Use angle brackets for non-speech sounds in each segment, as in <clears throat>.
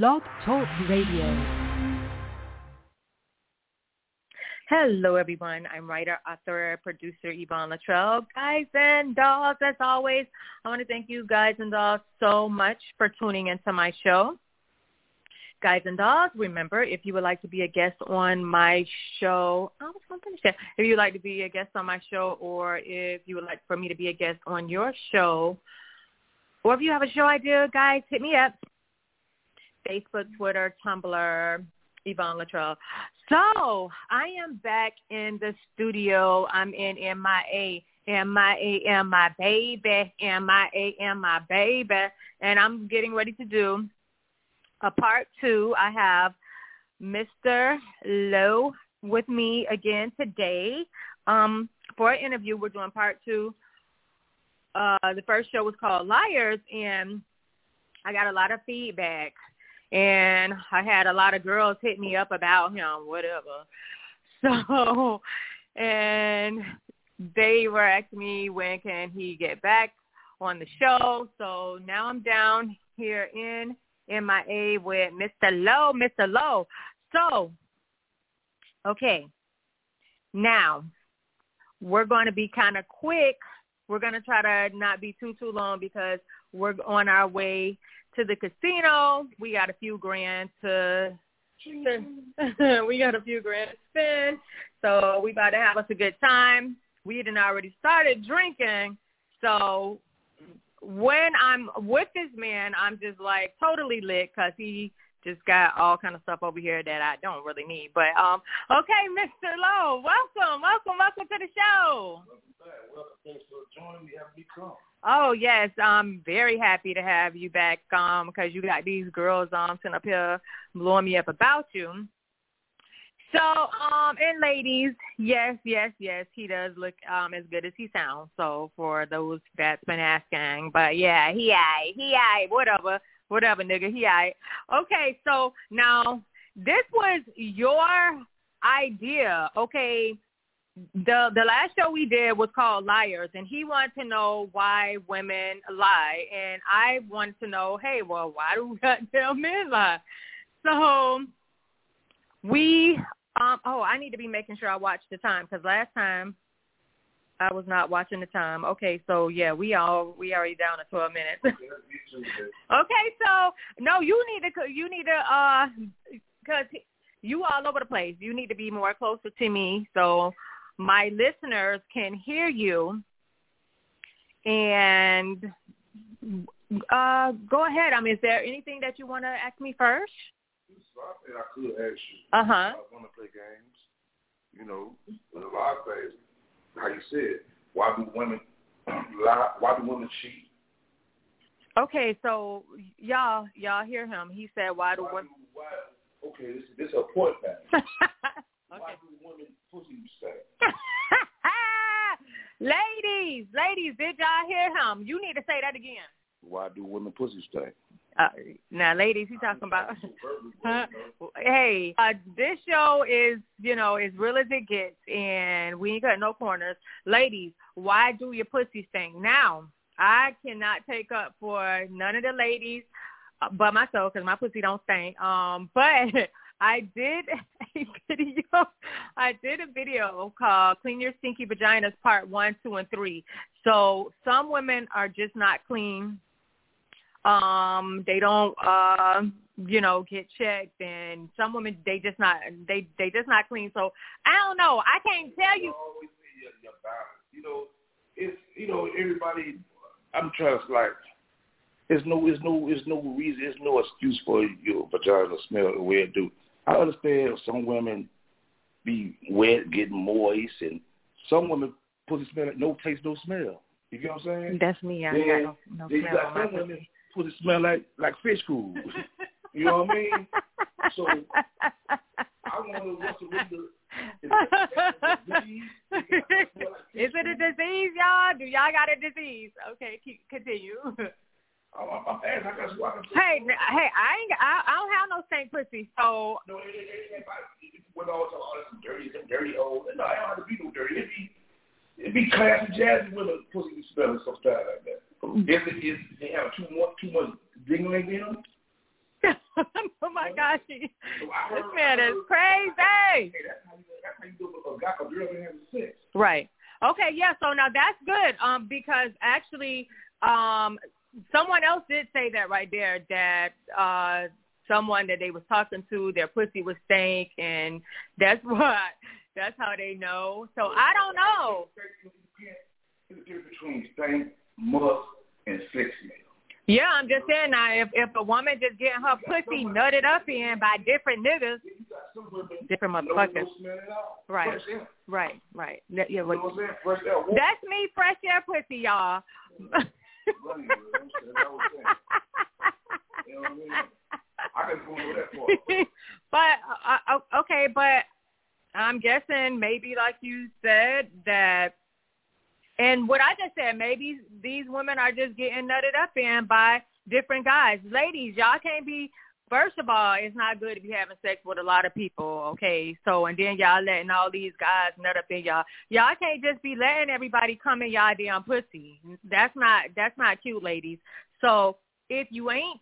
Blog Talk Radio. Hello, everyone. I'm writer, author, producer Yvonne Latrell. Guys and dolls, as always, I want to thank you guys and dolls so much for tuning into my show. Guys and dolls, remember, if you would like to be a guest on my show, I was going to finish that. If you would like to be a guest on my show or if you would like for me to be a guest on your show, or if you have a show idea, guys, hit me up. Facebook, Twitter, Tumblr, Yvonne Latrell. So I am back in the studio. I'm in MIA. MIA, my baby, MIA, my baby. And I'm getting ready to do a part two. I have Mr. Lowe with me again today um, for an interview. We're doing part two. Uh, the first show was called Liars, and I got a lot of feedback and I had a lot of girls hit me up about him, whatever. <laughs> So, and they were asking me when can he get back on the show. So now I'm down here in MIA with Mr. Lowe, Mr. Lowe. So, okay, now we're going to be kind of quick. We're to try to not be too, too long because we're on our way to the casino. We got a few grand to <laughs> we got a few grand to spend. So we about to have us a good time. We had already started drinking. So when I'm with this man, I'm just like totally lit because he just got all kind of stuff over here that I don't really need. But um, okay, Mr. Lowe, welcome, welcome, welcome to the show. Welcome Come. Oh yes, I'm very happy to have you back um because you got these girls um sitting up here blowing me up about you. So, um, and ladies, yes, yes, yes, he does look um as good as he sounds. So for those that's been asking, but yeah, he I, he I, whatever, whatever, nigga, he I. Okay, so now this was your idea, okay? The the last show we did was called Liars, and he wanted to know why women lie, and I wanted to know, hey, well, why do <laughs> goddamn men lie? So we, um, oh, I need to be making sure I watch the time because last time I was not watching the time. Okay, so yeah, we all we already down to twelve minutes. <laughs> okay, so no, you need to you need to uh, cause you all over the place. You need to be more closer to me. So my listeners can hear you and uh, go ahead. I mean, is there anything that you want to ask me first? I I could ask you. Uh huh. I want to play games. You know, with a lot of things. How you said, why do women <clears throat> lie? Why do women cheat? Okay, so y'all, y'all hear him. He said, "Why do why women?" Do, why, okay, this, this is a point thing. <laughs> Okay. Why do women pussy stink? Ladies, did y'all hear him? You need to say that again. Why do women pussy stink? Uh, now, ladies, he's talking about. <laughs> hey, uh, this show is, you know, as real as it gets, and we ain't got no corners. Ladies, why do your pussy stink? Now, I cannot take up for none of the ladies uh, but myself because my pussy don't stink. Um, <laughs> but I did <laughs> video. I did a video called "Clean Your Stinky Vaginas" Part One, Two, and Three. So some women are just not clean. Um, they don't, uh, you know, get checked, and some women they just not they they just not clean. So I don't know. I can't tell you. You know, it's you know everybody. I'm trying to like. There's no, there's no, there's no reason, there's no excuse for your vagina smell the way it do. I understand some women be wet, getting moist, and some women pussy smell like no taste, no smell. You get what I'm saying? That's me. I got no, no then you smell got some women pussy smell like like fish food. <laughs> you know what I mean? So I want to know what's the reason? Is <laughs> Is it a disease, y'all? Do y'all got a disease? Okay, keep, continue. <laughs> I'm, I'm asking. I got why. hey, hey, I ain't, I, I don't have no stank pussy, so No, it, it, it, when all talk, oh, that's dirty, that's dirty old. No, I don't have to be no dirty. It be, it be classy, jazzy women pussy be smelling sometimes like that. If it is, they have too much, too much dingling in them. <laughs> Oh my gosh, he, this man is crazy. Hey, that's how you, that's how you do a guy, a girl having sex. Right. Okay. Yeah. So now that's good. Um, because actually, um, someone else did say that right there that uh someone that they was talking to, their pussy was stank, and that's <laughs> what that's how they know. So I don't know. A difference between stank, musk, and sex. Yeah, I'm just saying now, if if a woman just getting her pussy nutted up in by different niggas, different motherfuckers. Right, right, right. Yeah, yeah, that's me, fresh air pussy, y'all. <laughs> but uh, uh, okay, but I'm guessing maybe like you said that, and what I just said, maybe these women are just getting nutted up in by different guys. Ladies, y'all can't be. First of all, it's not good to be having sex with a lot of people, okay? So, and then y'all letting all these guys nut up in y'all. Y'all can't just be letting everybody come in y'all damn pussy. That's not that's not cute, ladies. So, if you ain't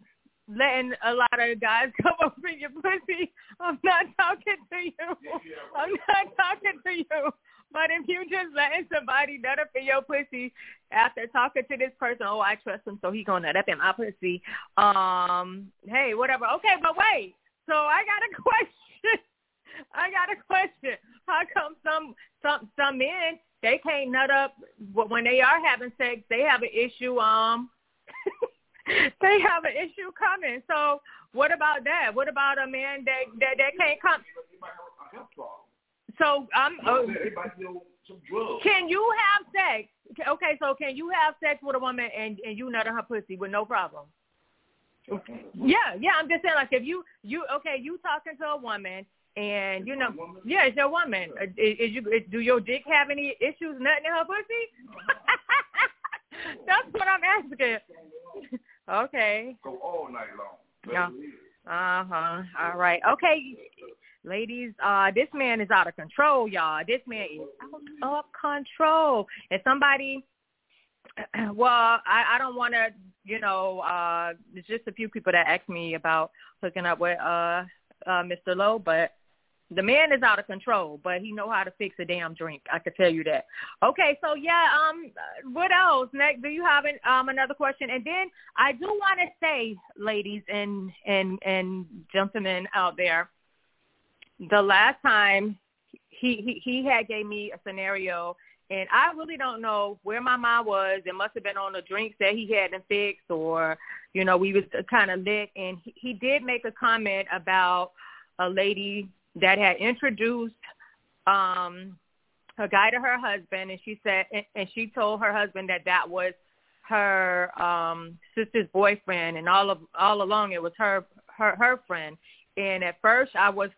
letting a lot of guys <laughs> come up in your pussy. I'm not talking to you. I'm not talking to you. But if you just letting somebody nut up in your pussy after talking to this person, oh, I trust him, so he gonna nut up in my pussy. Um, hey, whatever. Okay, but wait. So I got a <laughs> question. I got a question. How come some some some men they can't nut up when they are having sex? They have an issue. Um. <laughs> they have an issue coming. So what about that? What about a man that that, that can't come? So I'm. Um, can you have sex? Okay, so can you have sex with a woman and and you nut her pussy with no problem? Yeah, yeah. I'm just saying, like, if you you okay, you talking to a woman and you know, yeah, it's your woman. Uh, is, is you is, do your dick have any issues nutting in her pussy? <laughs> That's what I'm asking. Okay. Go all night long. Yeah. Uh huh. All right. Okay, ladies. Uh, this man is out of control, y'all. This man is out of control. And somebody, <clears throat> well, I, I don't want to, you know, uh, there's just a few people that asked me about hooking up with uh, uh, Mr. Lowe, but the man is out of control, but he know how to fix a damn drink. I can tell you that. Okay, so yeah, um, what else? Next, do you have an, um another question? And then I do want to say, ladies and and and gentlemen out there, the last time he he he had gave me a scenario, and I really don't know where my mind was. It must have been on the drinks that he hadn't fixed, or you know, we was kind of lit, and he, he did make a comment about a lady that had introduced um a guy to her husband and she said and she told her husband that that was her um sister's boyfriend and all of all along it was her her her friend. And at first I was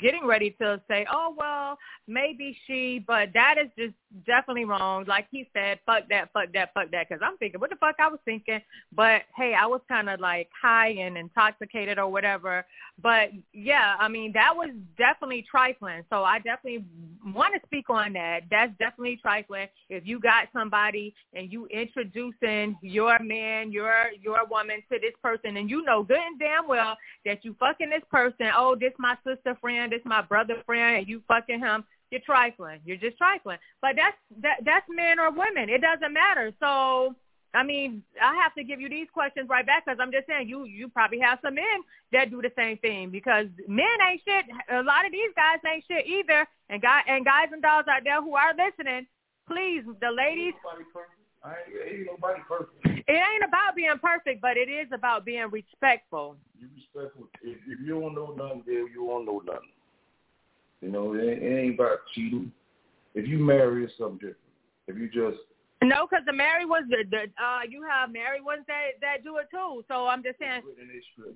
getting ready to say, oh, well, maybe she, but that is just definitely wrong. Like he said, fuck that, fuck that, fuck that. Because I'm thinking, what the fuck I was thinking. But, hey, I was kind of like high and intoxicated or whatever. But, yeah, I mean, that was definitely trifling. So I definitely want to speak on that. That's definitely trifling. If you got somebody and you introducing your man, your your woman to this person, and you know good and damn well that you fucking this person, oh, this my sister friend, this my brother friend, and you fucking him, you're trifling. You're just trifling. But that's that that's men or women. It doesn't matter. So I mean, I have to give you these questions right back because I'm just saying you you probably have some men that do the same thing because men ain't shit. A lot of these guys ain't shit either. And guy and guys and dolls out there who are listening, please, the ladies. I ain't, ain't nobody perfect. It ain't about being perfect, but it is about being respectful. You respectful. If, if you don't know nothing, then you don't know nothing. You know, it ain't, it ain't about cheating. If you marry, it's something different. If you just no, because the married ones, the, the uh, you have married ones that that do it too. So I'm just saying,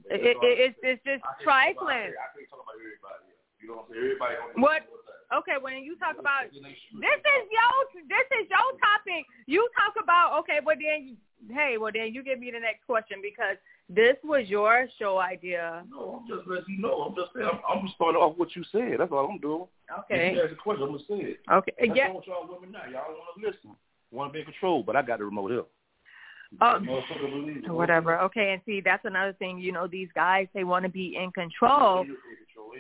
it, it, it's it's just trifling. I can't talk about everybody. You know what I'm saying? Everybody. What? Okay, when you talk about this is your this is your topic. You talk about okay, well then hey, well then you give me the next question because this was your show idea. No, I'm just letting you know. I'm just saying. I'm, I'm just starting off what you said. That's all I'm doing. Okay. If you ask a question, I'm gonna say it. Okay. That's yeah. what y'all women now. Y'all want to listen. Want to be in control, but I got the remote here. Oh, whatever. Okay, and see, that's another thing. You know, these guys they want to be in control. Control.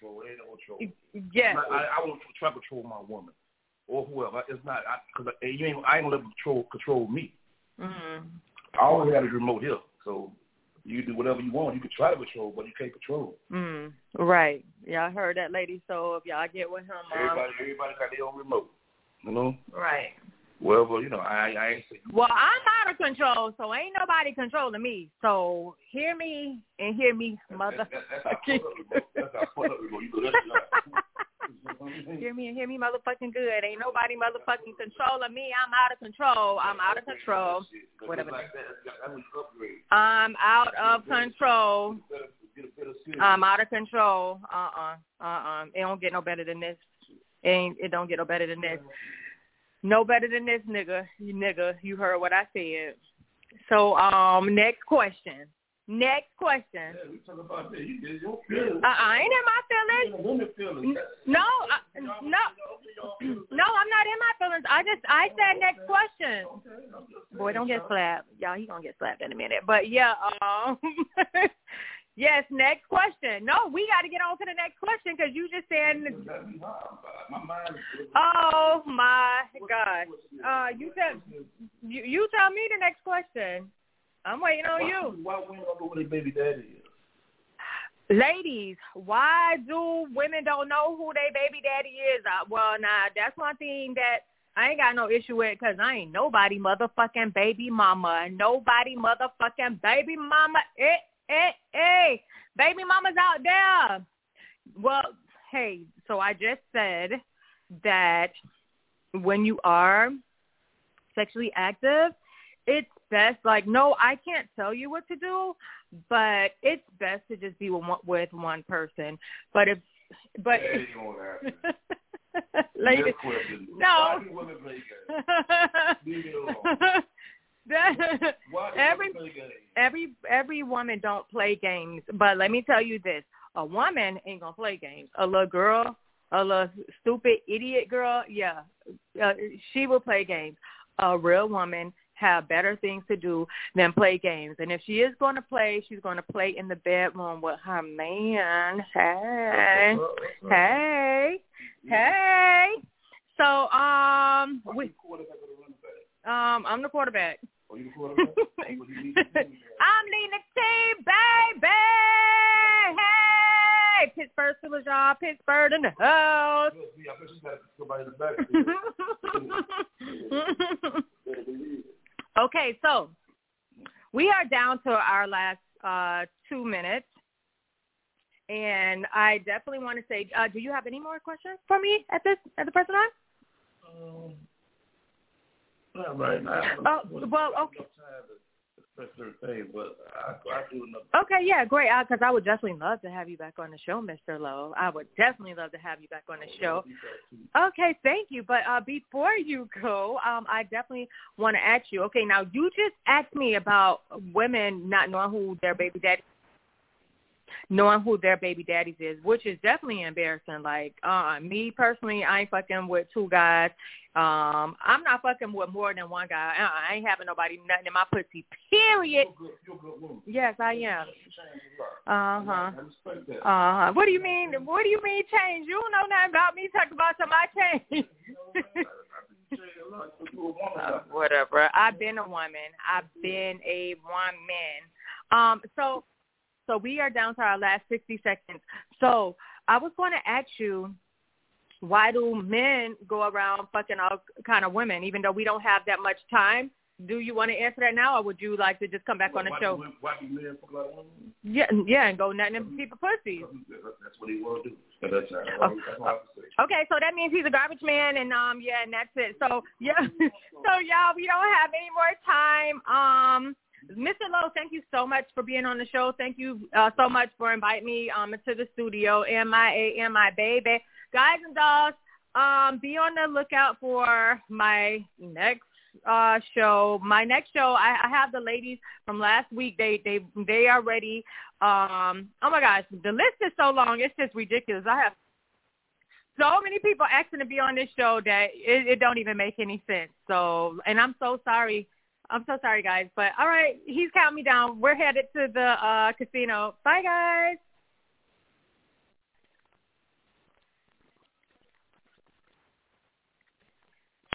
Control. Control. Yeah. I, I want to try to control my woman or whoever. It's not because you ain't. I ain't gonna let control control me. Mm-hmm. I always have a remote here, so you do whatever you want. You can try to control, but you can't control. Mm, right. Yeah, I heard that, lady. So if y'all get with him, um, everybody, everybody got their own remote. You know. Right. Well, well, you know, I, I ain't saying. Well, I'm out of control, so ain't nobody controlling me. So hear me and hear me, mother. That's our remote. You go, <laughs> hear me and hear me motherfucking good. Ain't nobody motherfucking controlling me. I'm out of control. I'm out of control. Whatever. I'm out of control. I'm out of control. Uh-uh. Uh-uh. It don't get no better than this. It ain't it don't get no better than this. No better than this, nigga. You nigga, you heard what I said. So, um, next question. Next question. Yeah, we talk about that. You did your feelings. Uh, I ain't in my feelings. feelings. No, uh, no, no. I'm not in my feelings. I just I said next question. Boy, don't get slapped. Y'all, he gonna get slapped in a minute. But yeah, um, <laughs> yes. Next question. No, we got to get on to the next question because you just said. Oh my God. Uh, you tell you you tell me the next question. I'm waiting on why, you. Why women don't know who their baby daddy is? Ladies, why do women don't know who their baby daddy is? Uh, well, nah, that's one thing that I ain't got no issue with because I ain't nobody motherfucking baby mama. Nobody motherfucking baby mama. Eh, eh, eh. Baby mama's out there. Well, hey, so I just said that when you are sexually active, it's best like no i can't tell you what to do but it's best to just be with one, with one person. But if but <laughs> Lady, no. <laughs> Every every every woman don't play games. But let me tell you this. A woman ain't gonna play games. A little girl a little stupid idiot girl yeah uh, she will play games. A real woman have better things to do than play games. And if she is going to play, she's going to play in the bedroom with her man. Hey, hey, hey. So, um, we, um, I'm the quarterback. Oh, you the quarterback? <laughs> <laughs> I'm leading the team, baby. Hey, Pittsburgh Steelers, Pittsburgh in the house. Yeah, I bet you got somebody in the back. <laughs> Okay, so we are down to our last uh, two minutes. And I definitely want to say, uh, do you have any more questions for me at this at the present time? Um, not right now. Oh, well, okay thing, but I, I do enough. Okay, yeah, great. Because I, I would definitely love to have you back on the show, Mr. Lowe. I would definitely love to have you back on the show. Okay, thank you. But uh, before you go, um, I definitely want to ask you. Okay, now you just asked me about women not knowing who their baby daddy knowing who their baby daddies is, which is definitely embarrassing. Like, uh, me personally, I ain't fucking with two guys. Um, I'm not fucking with more than one guy. Uh, I ain't having nobody nothing in my pussy. Period. You're good, you're good woman. Yes, I am. Uh huh. Uh huh. What do you mean? What do you mean change? You don't know nothing about me. Talk about somebody <laughs> change. uh, whatever. I've been a woman. I've been a woman. Um. So so we are down to our last 60 seconds. So I was going to ask you, why do men go around fucking all kind of women, even though we don't have that much time? Do you want to answer that now, or would you like to just come back well, on the why show? Do, why do men fuck a lot of women? Yeah, yeah, and go nothing in people pussies. That's what he want to do. That's, uh, oh. that's what I say. Okay, so that means he's a garbage man, and um, yeah, and that's it. So yeah, <laughs> so y'all, we don't have any more time. Um, Mr. Lowe, thank you so much for being on the show. Thank you uh, so much for inviting me um, into the studio. M-I-A-M, my baby. Guys and dolls, um, be on the lookout for my next uh, show. My next show, I, I have the ladies from last week. They they they are ready. Um, oh my gosh, the list is so long. It's just ridiculous. I have so many people asking to be on this show that it, it don't even make any sense. So, and I'm so sorry I'm so sorry, guys. But all right, he's counting me down. We're headed to the uh, casino. Bye, guys.